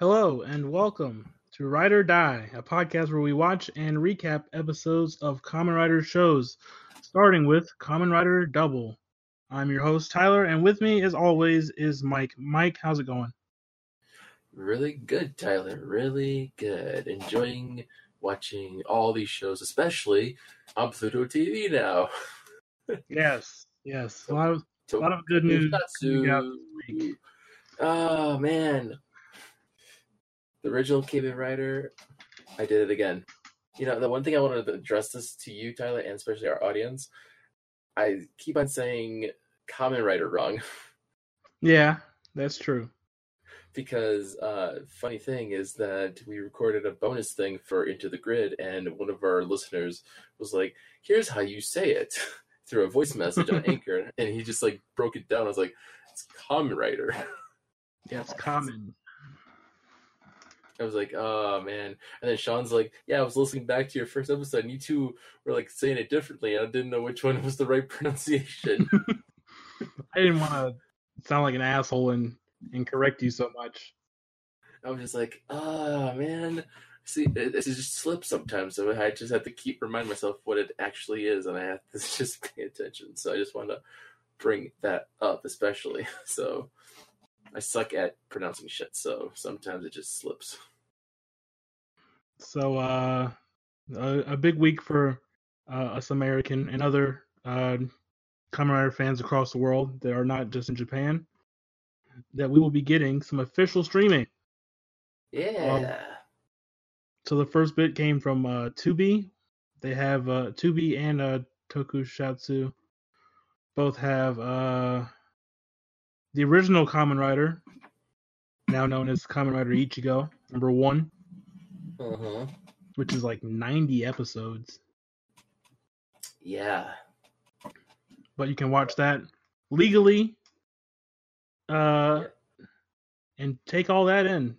Hello and welcome to Ride or Die, a podcast where we watch and recap episodes of Common Rider shows, starting with Common Rider Double. I'm your host Tyler, and with me, as always, is Mike. Mike, how's it going? Really good, Tyler. Really good. Enjoying watching all these shows, especially on Pluto TV now. yes, yes, a lot of a lot of good news. coming out this week. Oh man, the original Kamen Rider. I did it again. You know, the one thing I wanted to address this to you, Tyler, and especially our audience. I keep on saying Kamen Rider wrong. Yeah, that's true. because uh funny thing is that we recorded a bonus thing for Into the Grid and one of our listeners was like, "Here's how you say it." through a voice message on Anchor and he just like broke it down. I was like, "It's Kamen Rider." it's common. I was like, "Oh man." And then Sean's like, "Yeah, I was listening back to your first episode and you two were like saying it differently. and I didn't know which one was the right pronunciation." I didn't want to sound like an asshole and and correct you so much. I was just like, "Oh man." See, it, it just slips sometimes, so I just have to keep remind myself what it actually is, and I have to just pay attention. So I just want to bring that up, especially. So I suck at pronouncing shit, so sometimes it just slips. So, uh, a, a big week for uh, us American and other uh, Kamen Rider fans across the world that are not just in Japan. That we will be getting some official streaming. Yeah. So the first bit came from uh, Tubi. They have uh, Tubi and uh, TokuSHOUTsu. Both have uh, the original Kamen Rider, now known as Kamen Rider Ichigo, number one, Uh huh. which is like 90 episodes. Yeah. But you can watch that legally uh, and take all that in.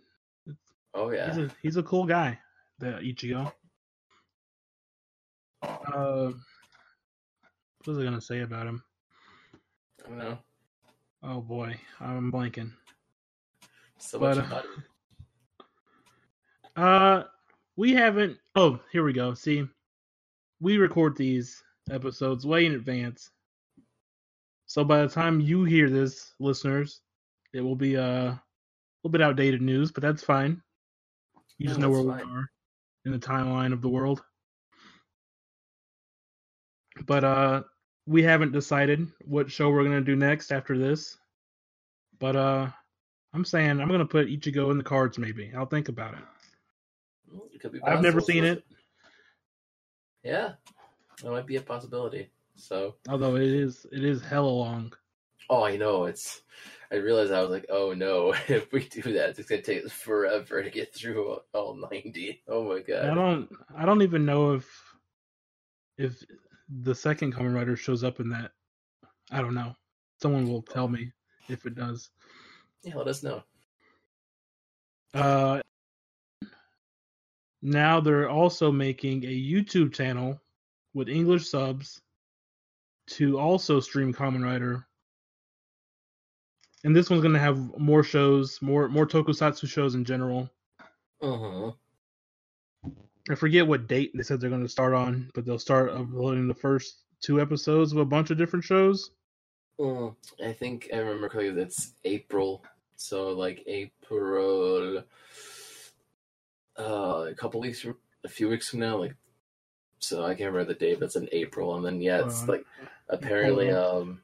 Oh yeah. He's a he's a cool guy, the Ichigo. Uh, what was I gonna say about him? I don't know. Oh boy, I'm blanking. So But, much uh. Uh, we haven't. Oh, here we go. See, we record these episodes way in advance, so by the time you hear this, listeners, it will be uh, a little bit outdated news, but that's fine. You just No, know where that's we are in the timeline of the world. But uh, we haven't decided what show we're gonna do next after this. But uh, I'm saying I'm gonna put Ichigo in the cards. Maybe I'll think about it. Well, it could be I've never possible. seen it, Yeah. That might be a possibility. So although it is it is hella long. Oh, I know. It's. I realized I was like, oh no, if we do that, it's gonna take us forever to get through all ninety. Oh my god. I don't I don't even know if if the second Kamen Rider shows up in that. I don't know. Someone will tell me if it does. Yeah, let us know. Uh, now they're also making a YouTube channel with English subs to also stream Common Rider. And this one's gonna have more shows, more more tokusatsu shows in general. Uh huh. I forget what date they said they're going to start on, but they'll start uploading the first two episodes of a bunch of different shows. Mm, I think I remember correctly. That's April. So like April. Uh, a couple weeks from, a few weeks from now, like. So I can't remember the date, but it's in April, and then yeah, it's Uh, like apparently um.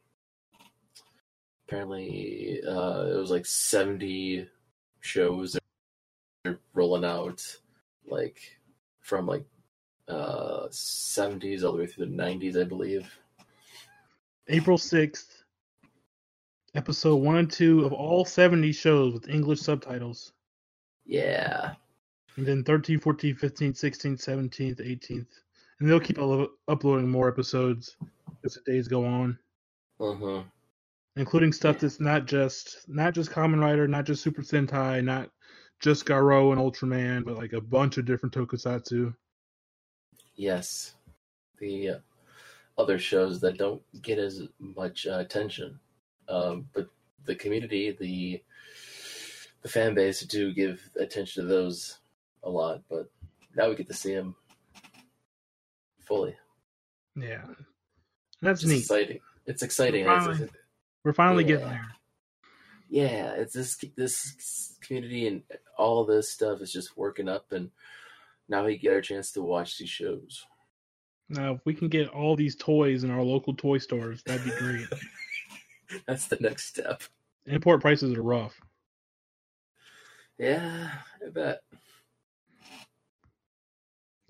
Apparently, uh, it was like seventy shows are rolling out, like from like uh 70s all the way through the 90s, I believe. April 6th, episode 1 and 2 of all 70 shows with English subtitles. Yeah. And then 13, 14, 15, 16, 17th, 18th. And they'll keep uplo- uploading more episodes as the days go on, Uh-huh. including stuff that's not just not just Kamen Rider, not just Super Sentai, not just Garo and Ultraman, but like a bunch of different tokusatsu. Yes. The uh, other shows that don't get as much uh, attention. Um, but the community, the the fan base do give attention to those a lot, but now we get to see them fully. Yeah, that's It's neat. exciting. It's exciting. We're It's- finally- We're finally getting there. yeah, it's this this community and all this stuff is just working up, and now we get our chance to watch these shows. Now, if we can get all these toys in our local toy stores, that'd be great. That's the next step. Import prices are rough. Yeah, I bet.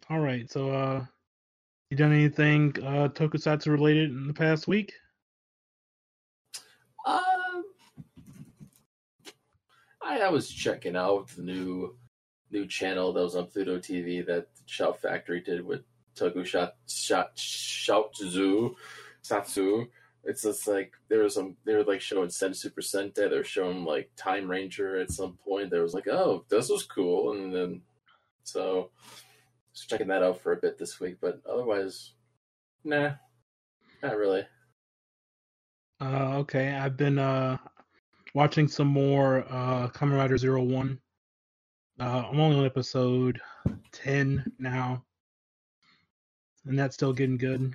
All right, so uh, you done anything uh Tokusatsu related in the past week? Um, I, I was checking out the new new channel that was on Pluto TV that Shout Factory did with Toku Shot Satsu. It's just like there was some they were like showing Sen Super Sentai, they were showing like Time Ranger at some point. There was like, oh, this was cool, and then so just checking that out for a bit this week, but otherwise, nah, not really. Uh, okay, I've been uh watching some more uh Kamen Rider Zero One. Uh, I'm only on episode ten now, and that's still getting good.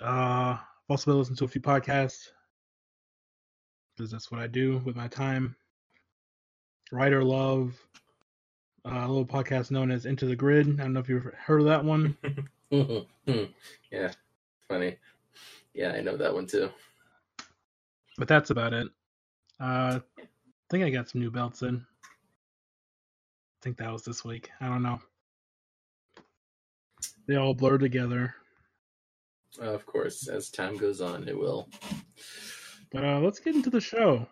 Uh, I've also been listening to a few podcasts because that's what I do with my time. Writer Love, a little podcast known as Into the Grid. I don't know if you've heard of that one. yeah, funny. Yeah, I know that one too. but that's about it. Uh, I think I got some new belts in. I think that was this week. I don't know. They all blur together. of course, as time goes on, it will. But uh, let's get into the show.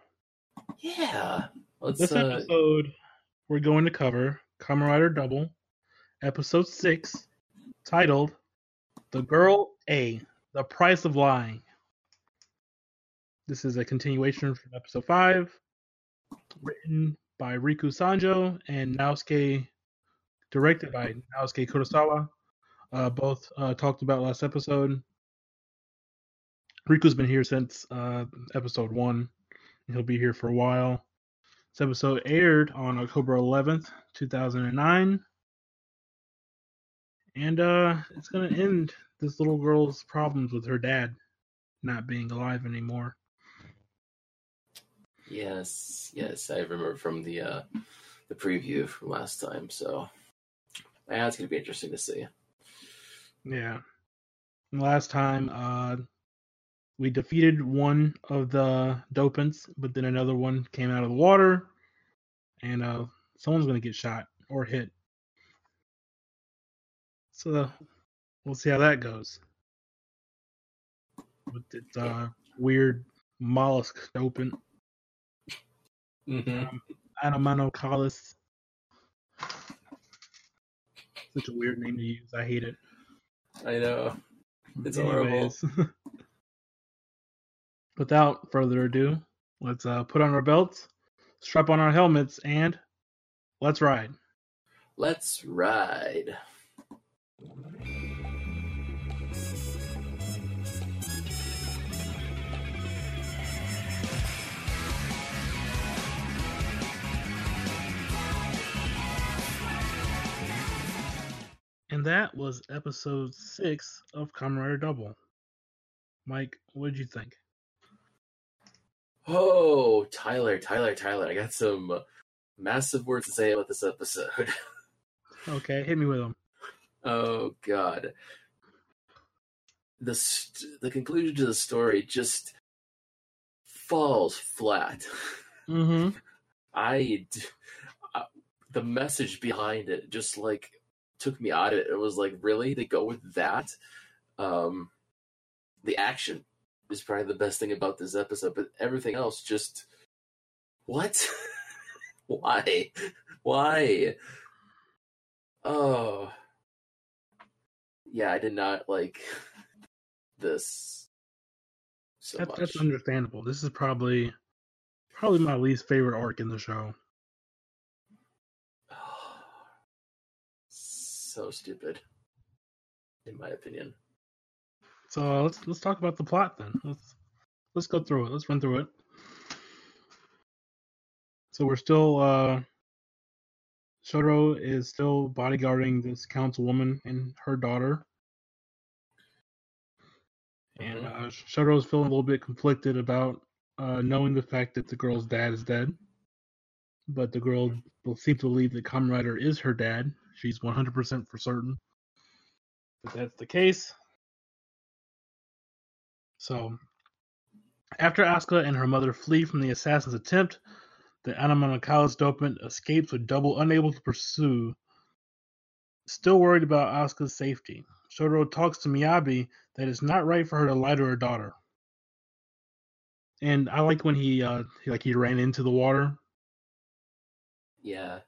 Yeah, let's. This Uh, episode, we're going to cover Rider Double, episode six, titled "The Girl A: The Price of Lying." This is a continuation from episode five, written by Riku Sanjo and Naosuke, directed by Naosuke Kurosawa. Uh, both uh, talked about last episode. Riku's been here since uh, episode one. He'll be here for a while. This episode aired on October 11th, 2009. And uh, it's going to end this little girl's problems with her dad not being alive anymore. yes, yes, I remember from the uh, the preview from last time. So, yeah, it's gonna be interesting to see. Yeah. Last time, uh, we defeated one of the dopants, but then another one came out of the water, and uh, someone's going to get shot or hit. So we'll see how that goes. With its uh, weird mollusk dopant, hmm Anomalocaris. Such a weird name to use. I hate it. I know. It's horrible. without further ado, let's uh, put on our belts, strap on our helmets, and let's ride. Let's ride. And that was episode six of Comrade Double. Mike, what did you think? Oh, Tyler, Tyler, Tyler! I got some massive words to say about this episode. Okay, hit me with them. Oh God. The st- the conclusion to the story just falls flat. Mm-hmm. I d- uh, the message behind it just like took me out of it. It was like really they go with that. Um, the action is probably the best thing about this episode, but everything else just what? Why? Why? Oh. Yeah, I did not like this so That, much. that's understandable. This is probably probably my least favorite arc in the show. so stupid, in my opinion. So uh, let's let's talk about the plot then. Let's let's go through it. Let's run through it. So we're still uh Shotaro is still bodyguarding this councilwoman and her daughter. And Mhm. uh, Shotaro is feeling a little bit conflicted about uh, knowing the fact that the girl's dad is dead. But the girl will seem to believe that Kamen Rider is her dad. She's 100% for certain that that's the case. So, after Asuka and her mother flee from the assassin's attempt, the Anomalocaris dopant escapes with Double unable to pursue. Still worried about Asuka's safety, Shotaro talks to Miyabi that it's not right for her to lie to her daughter. And I like when he, uh, he like he ran into the water Yeah.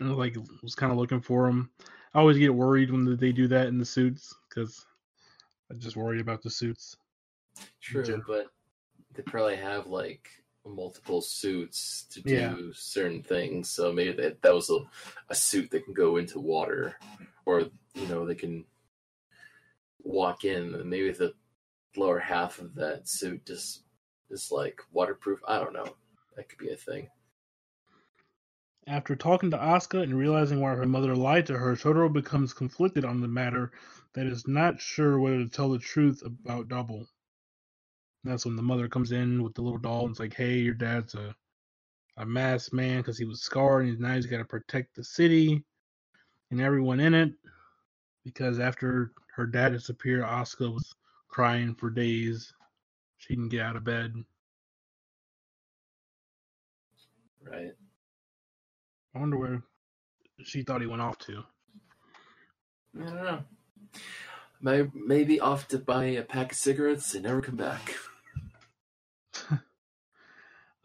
and like was kind of looking for him. I always get worried when they do that in the suits because I just worry about the suits. True, but they probably have like multiple suits to do Yeah. certain things. So maybe that that was a, a suit that can go into water, or you know they can walk in. And maybe the lower half of that suit just is like waterproof. I don't know. That could be a thing. After talking to Asuka and realizing why her mother lied to her, Shotaro becomes conflicted on the matter that is not sure whether to tell the truth about Double. That's when the mother comes in with the little doll and it's like, hey, your dad's a, a masked man because he was scarred and now he's got to protect the city and everyone in it. Because after her dad disappeared, Asuka was crying for days. She didn't get out of bed. Right. I wonder where she thought he went off to. I don't know. Maybe, maybe off to buy a pack of cigarettes and never come back.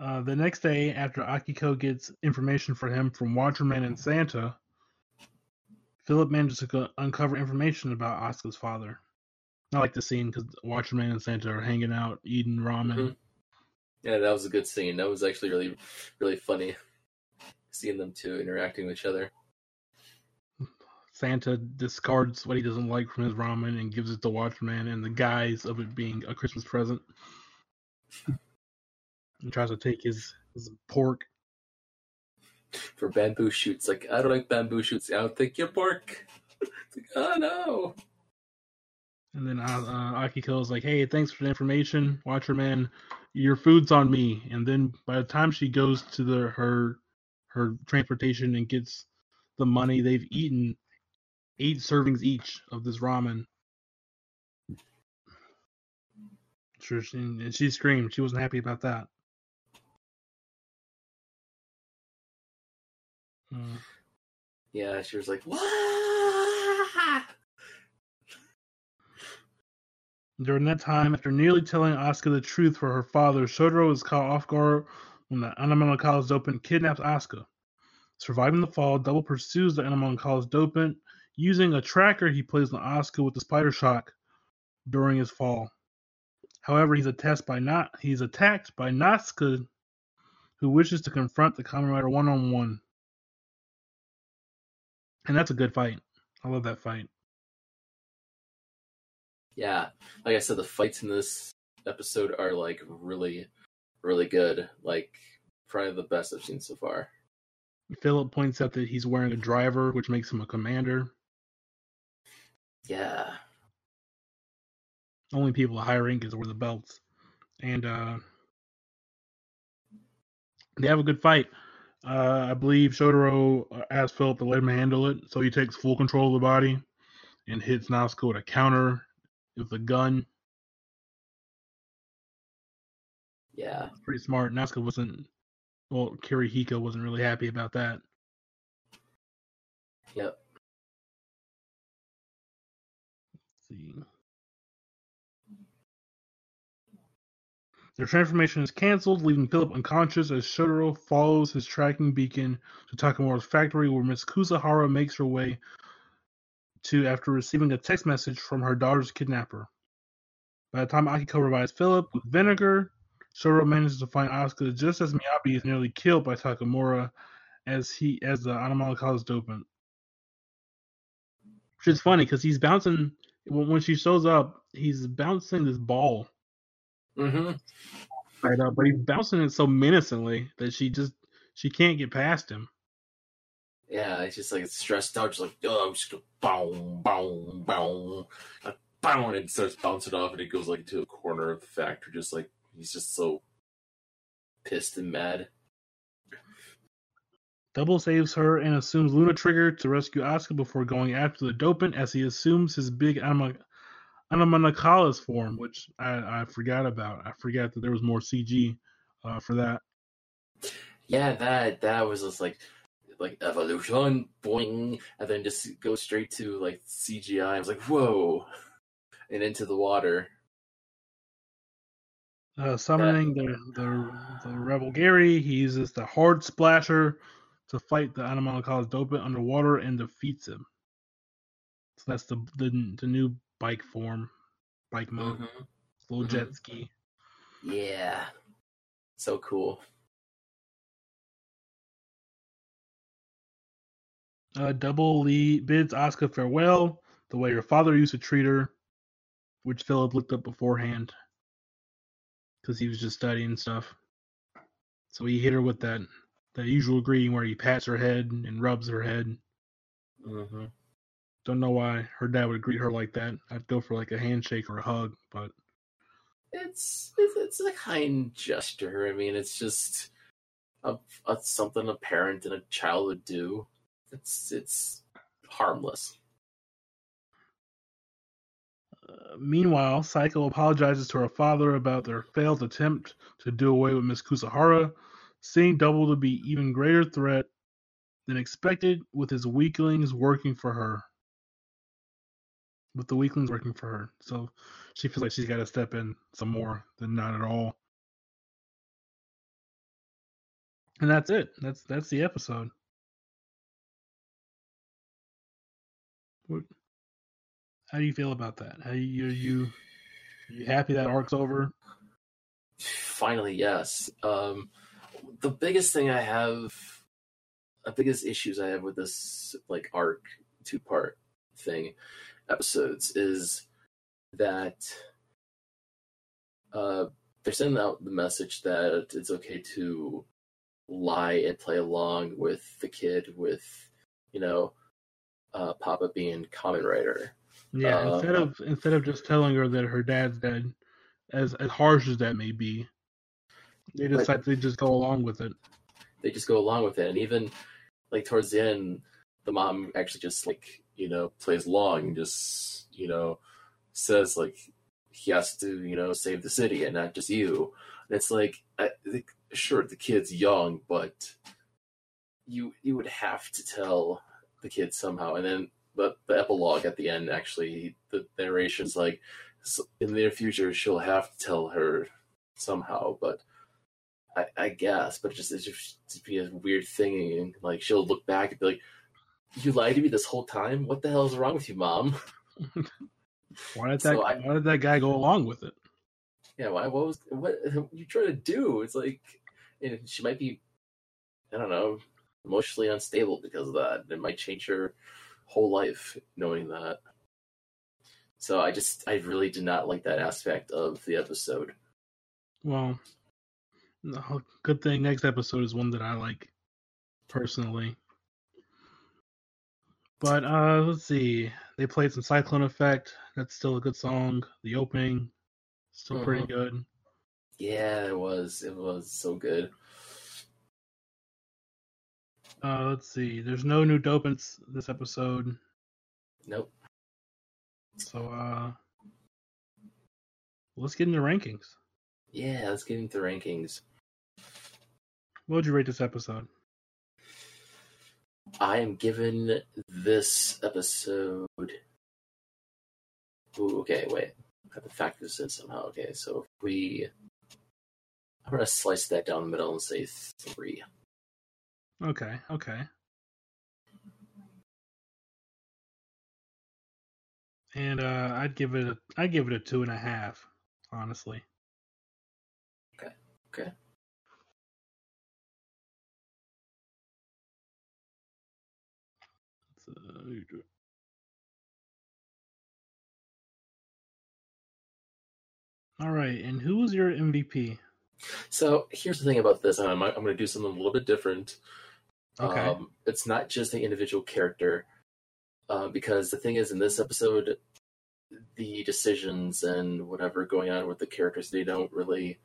Uh, the next day, after Akiko gets information for him from Watcherman and Santa, Philip manages to uncover information about Asuka's father. I like the scene because Watcherman and Santa are hanging out, eating ramen. Mhm. Yeah, that was a good scene. That was actually really, really funny. Seeing them two interacting with each other. Santa discards what he doesn't like from his ramen and gives it to Watcherman in the guise of it being a Christmas present. He tries to take his, his pork. For bamboo shoots, like I don't like bamboo shoots. I don't think you're pork. Like, oh no. And then uh, uh, Akiko's like, "Hey, thanks for the information, Watcher man. Your food's on me." And then by the time she goes to the her her transportation and gets the money, they've eaten eight servings each of this ramen. Sure, she, and she screamed. She wasn't happy about that. Uh, Yeah, she was like, what? During that time, after nearly telling Asuka the truth for her father, Shotaro is caught off guard when the Anomalocaris Dopant kidnaps Asuka. Surviving the fall, Double pursues the Anomalocaris Dopant using a tracker he plays on Asuka with the Spider Shock during his fall. However, he's attacked by not he's attacked by Nazca, who wishes to confront the Kamen Rider one on one. And that's a good fight. I love that fight. Yeah, like I said, the fights in this episode are like really, really good. Like probably the best I've seen so far. Philip points out that he's wearing a driver, which makes him a commander. Yeah, Only people high rank is wear the belts. And uh they have a good fight. Uh I believe Shotaro uh, asked Philip to let him handle it, so he takes full control of the body and hits Nazca with a counter with a gun. yeah, Pretty smart. Nazca wasn't well, Kirihiko wasn't really happy about that. yep. Let's see. Their transformation is cancelled, leaving Philip unconscious as Shotaro follows his tracking beacon to Takamura's factory, where Miss Kusahara makes her way to after receiving a text message from her daughter's kidnapper. By the time Akiko revives Philip with vinegar, Shotaro manages to find Asuka just as Miyabi is nearly killed by Takamura as he as the Anomalocaris dopant. Which is funny because he's bouncing when she shows up, he's bouncing this ball Mm-hmm. right up, but he's bouncing it so menacingly that she just she can't get past him. Yeah, it's just like it's stressed out, just like oh, I'm just gonna boom, boom, boom, like, boom, and it starts bouncing off, and it goes like to a corner of the factory, just like he's just so pissed and mad. Double saves her and assumes Luna Trigger to rescue Asuka before going after the dopant as he assumes his big anima, Anomalocaris form, which I, I forgot about. I forgot that there was more CG uh, for that. Yeah, that that was just like like evolution, boing, and then just go straight to like CGI. I was like, whoa, and into the water. Uh, summoning the, the the RevolGarry, he uses the hard splasher to fight the Anomalocaris dopant underwater and defeats him. So that's the the, the new bike form, bike mode, Mhm. little Mhm. jet ski. Yeah, so cool. Uh, Double Lee bids Asuka farewell, the way her father used to treat her, which Philip looked up beforehand because he was just studying stuff. So he hit her with that that usual greeting where he pats her head and rubs her head. hmm Don't know why her dad would greet her like that. I'd go for like a handshake or a hug, but It's, it's it's a kind gesture. I mean, it's just a, a something a parent and a child would do. It's it's harmless. Uh, meanwhile, Saeko apologizes to her father about their failed attempt to do away with Miss Kusahara, seeing Double to be even greater threat than expected with his weaklings working for her. With the weaklings working for her. So she feels like she's got to step in some more than not at all. And that's it. That's that's the episode. What, how do you feel about that? How you are you you happy that arc's over? Finally, yes. Um, the biggest thing I have, the biggest issues I have with this like arc two part thing episodes is that uh, they're sending out the message that it's okay to lie and play along with the kid with you know uh, Papa being common writer. Yeah, Uh, instead of instead of just telling her that her dad's dead, as as harsh as that may be, they decide they just go along with it. they just go along with it and even like towards the end the mom actually just like you know plays long and just you know says like he has to you know save the city and not just you. And it's like I sure the kid's young but you you would have to tell the kid somehow. And then the, the epilogue at the end actually the narration's like in the near future she'll have to tell her somehow but I, I guess, but just it's just to be a weird thing, and like she'll look back and be like, "You lied to me this whole time. What the hell is wrong with you, mom?" Why did that So I- Why did that guy go along with it? Yeah, why? What was what you trying to do? It's like, and she might be, I don't know, emotionally unstable because of that. It might change her whole life knowing that. So I just, I really did not like that aspect of the episode. Well, no, good thing next episode is one that I like personally. But uh let's see. They played some Cyclone Effect. That's still a good song. The opening, still pretty Mhm. good. Yeah, it was, it was so good. Uh let's see. There's no new dopants this episode. Nope. So uh let's get into rankings. Yeah, let's get into rankings. What would you rate this episode? I am given this episode. Ooh, okay, wait. I have to factor this in somehow. Okay, so if we. I'm going to slice that down the middle and say three. Okay, okay. And uh I'd give it a I'd give it a two and a half, honestly. Okay. So, All right, and who was your MVP? So here's the thing about this. I'm, I'm going to do something a little bit different. Okay. Um, it's not just the individual character, uh, because the thing is, in this episode, the decisions and whatever going on with the characters, they don't really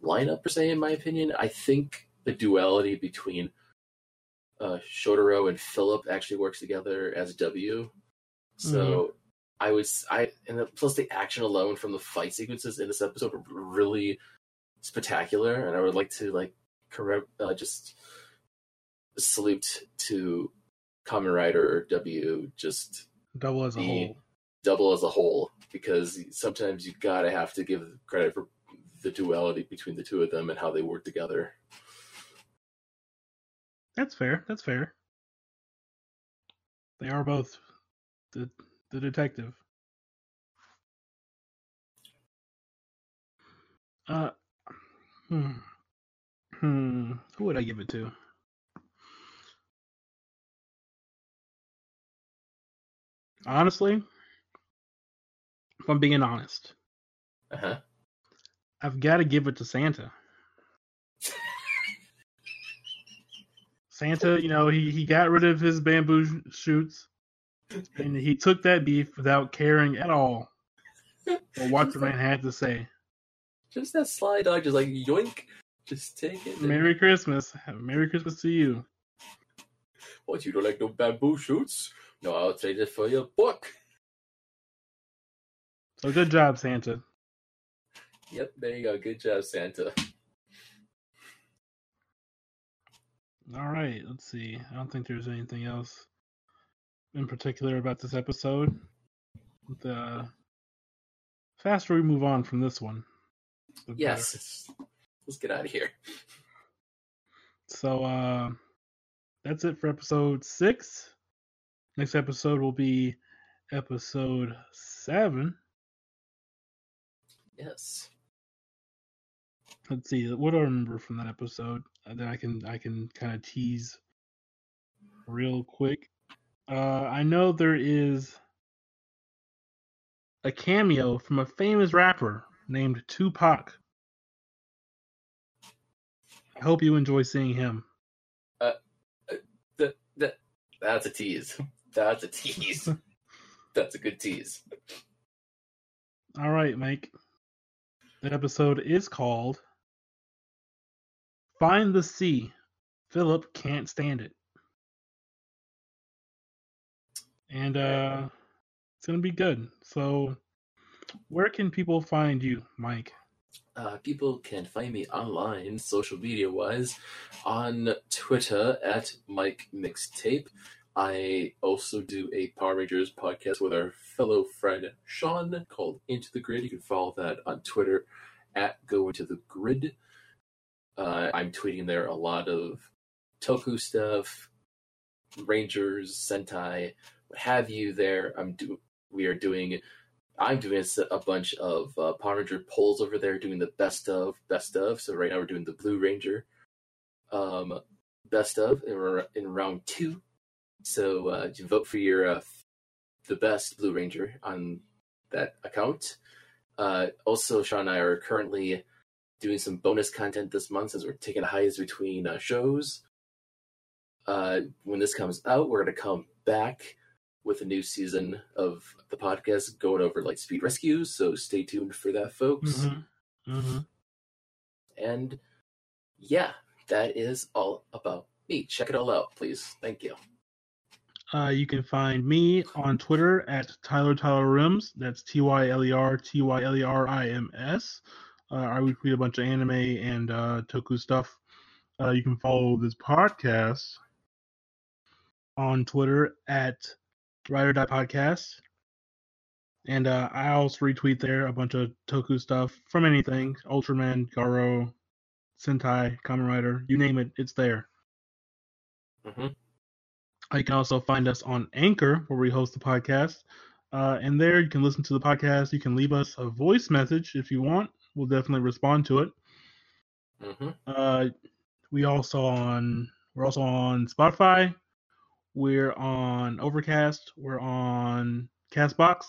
line up per se, in my opinion. I think the duality between uh, Shotaro and Philip actually works together as W. So I was I and the, plus the action alone from the fight sequences in this episode were really spectacular, and I would like to like correct uh, just salute to Common Rider W just Double as a whole. double as a whole because sometimes you gotta have to give credit for the duality between the two of them and how they work together. That's fair. That's fair. They are both the the detective. Uh, hmm, hmm. Who would I give it to? Honestly, if I'm being honest, Uh huh. I've got to give it to Santa. Santa, you know, he, he got rid of his bamboo sh- shoots and he took that beef without caring at all for what the man had to say. Just that sly dog, just like yoink, just take it. Merry Christmas. Merry Christmas to you. What you don't like no bamboo shoots? No, I'll trade it for your book. So good job, Santa. Yep, there you go. Good job, Santa. All right, let's see. I don't think there's anything else in particular about this episode. The faster we move on from this one, better. Yes, let's get out of here. So uh that's it for episode six. Next episode will be episode seven. Yes. Let's see, what do I remember from that episode uh, Uh, that I can I can kind of tease real quick. Uh I know there is a cameo from a famous rapper named Tupac. I hope you enjoy seeing him. Uh, uh, that, that, that's a tease. That's a tease. that's a good tease. All right, Mike. The episode is called Find the Sea. Philip can't stand it. And uh it's to be good. So where can people find you, Mike? Uh, people can find me online, social media wise, on Twitter at Mike Mixtape. I also do a Power Rangers podcast with our fellow friend Sean called Into the Grid. You can follow that on Twitter at Go Into the Grid. Uh, I'm tweeting there a lot of Toku stuff, Rangers, Sentai, what have you. There, I'm do. We are doing I'm doing a bunch of uh, Power Ranger polls over there, doing the best of, best of. So right now we're doing the Blue Ranger, um, best of, and we're in round two. So uh, you vote for your uh, the best Blue Ranger on that account. Uh, also, Sean and I are currently doing some bonus content this month since we're taking highs between uh, shows. Uh, when this comes out, we're going to come back with a new season of the podcast going over like speed rescues. So stay tuned for that, folks. Mm-hmm. Mm-hmm. And yeah, that is all about me. Check it all out, please. Thank you. Uh, you can find me on Twitter at Tyler Tyler Rims. That's T Y L E R T Y L E R I M S. Uh, I retweet a bunch of anime and uh, toku stuff. Uh, you can follow this podcast on Twitter at Rider Podcast. And uh, I also retweet there a bunch of toku stuff from anything Ultraman, Garo, Sentai, Kamen Rider, you name it, it's there. hmm You can also find us on Anchor, where we host the podcast. Uh, and there you can listen to the podcast. You can leave us a voice message if you want. We'll definitely respond to it. hmm Uh, we also on we're also on Spotify. We're on Overcast. We're on Castbox.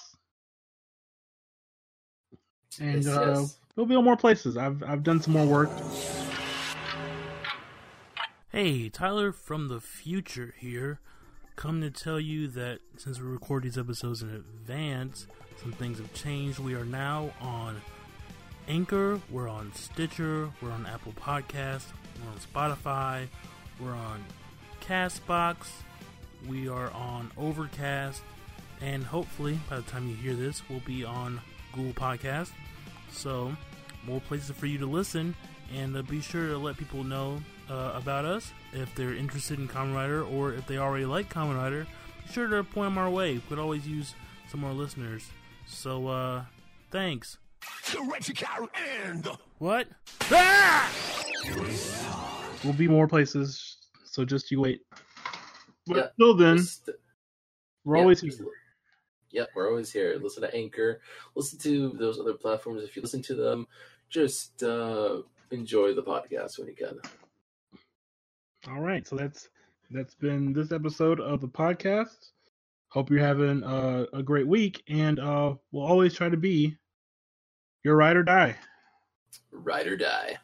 And Yes, uh, yes. it'll be on more places. I've I've done some more work. Hey, Tyler from the future here. Come to tell you that since we record these episodes in advance, some things have changed. We are now on Anchor, we're on Stitcher, we're on Apple Podcasts, we're on Spotify, we're on Castbox, we are on Overcast, and hopefully by the time you hear this, we'll be on Google Podcast. So, more places for you to listen, and uh, be sure to let people know uh, about us if they're interested in Common Rider or if they already like Common Rider. Be sure to point them our way. We could always use some more listeners. So, uh, thanks. What? Ah! Will be more places, so just you wait. But Yeah, till then, Just- we're yeah, always here. li- Yeah, we're always here. Listen to Anchor. Listen to those other platforms. If you listen to them, just uh, enjoy the podcast when you can. All right, so that's that's been this episode of the podcast. Hope you're having uh, a great week, and uh, we'll always try to be your ride or die. Ride or. Die.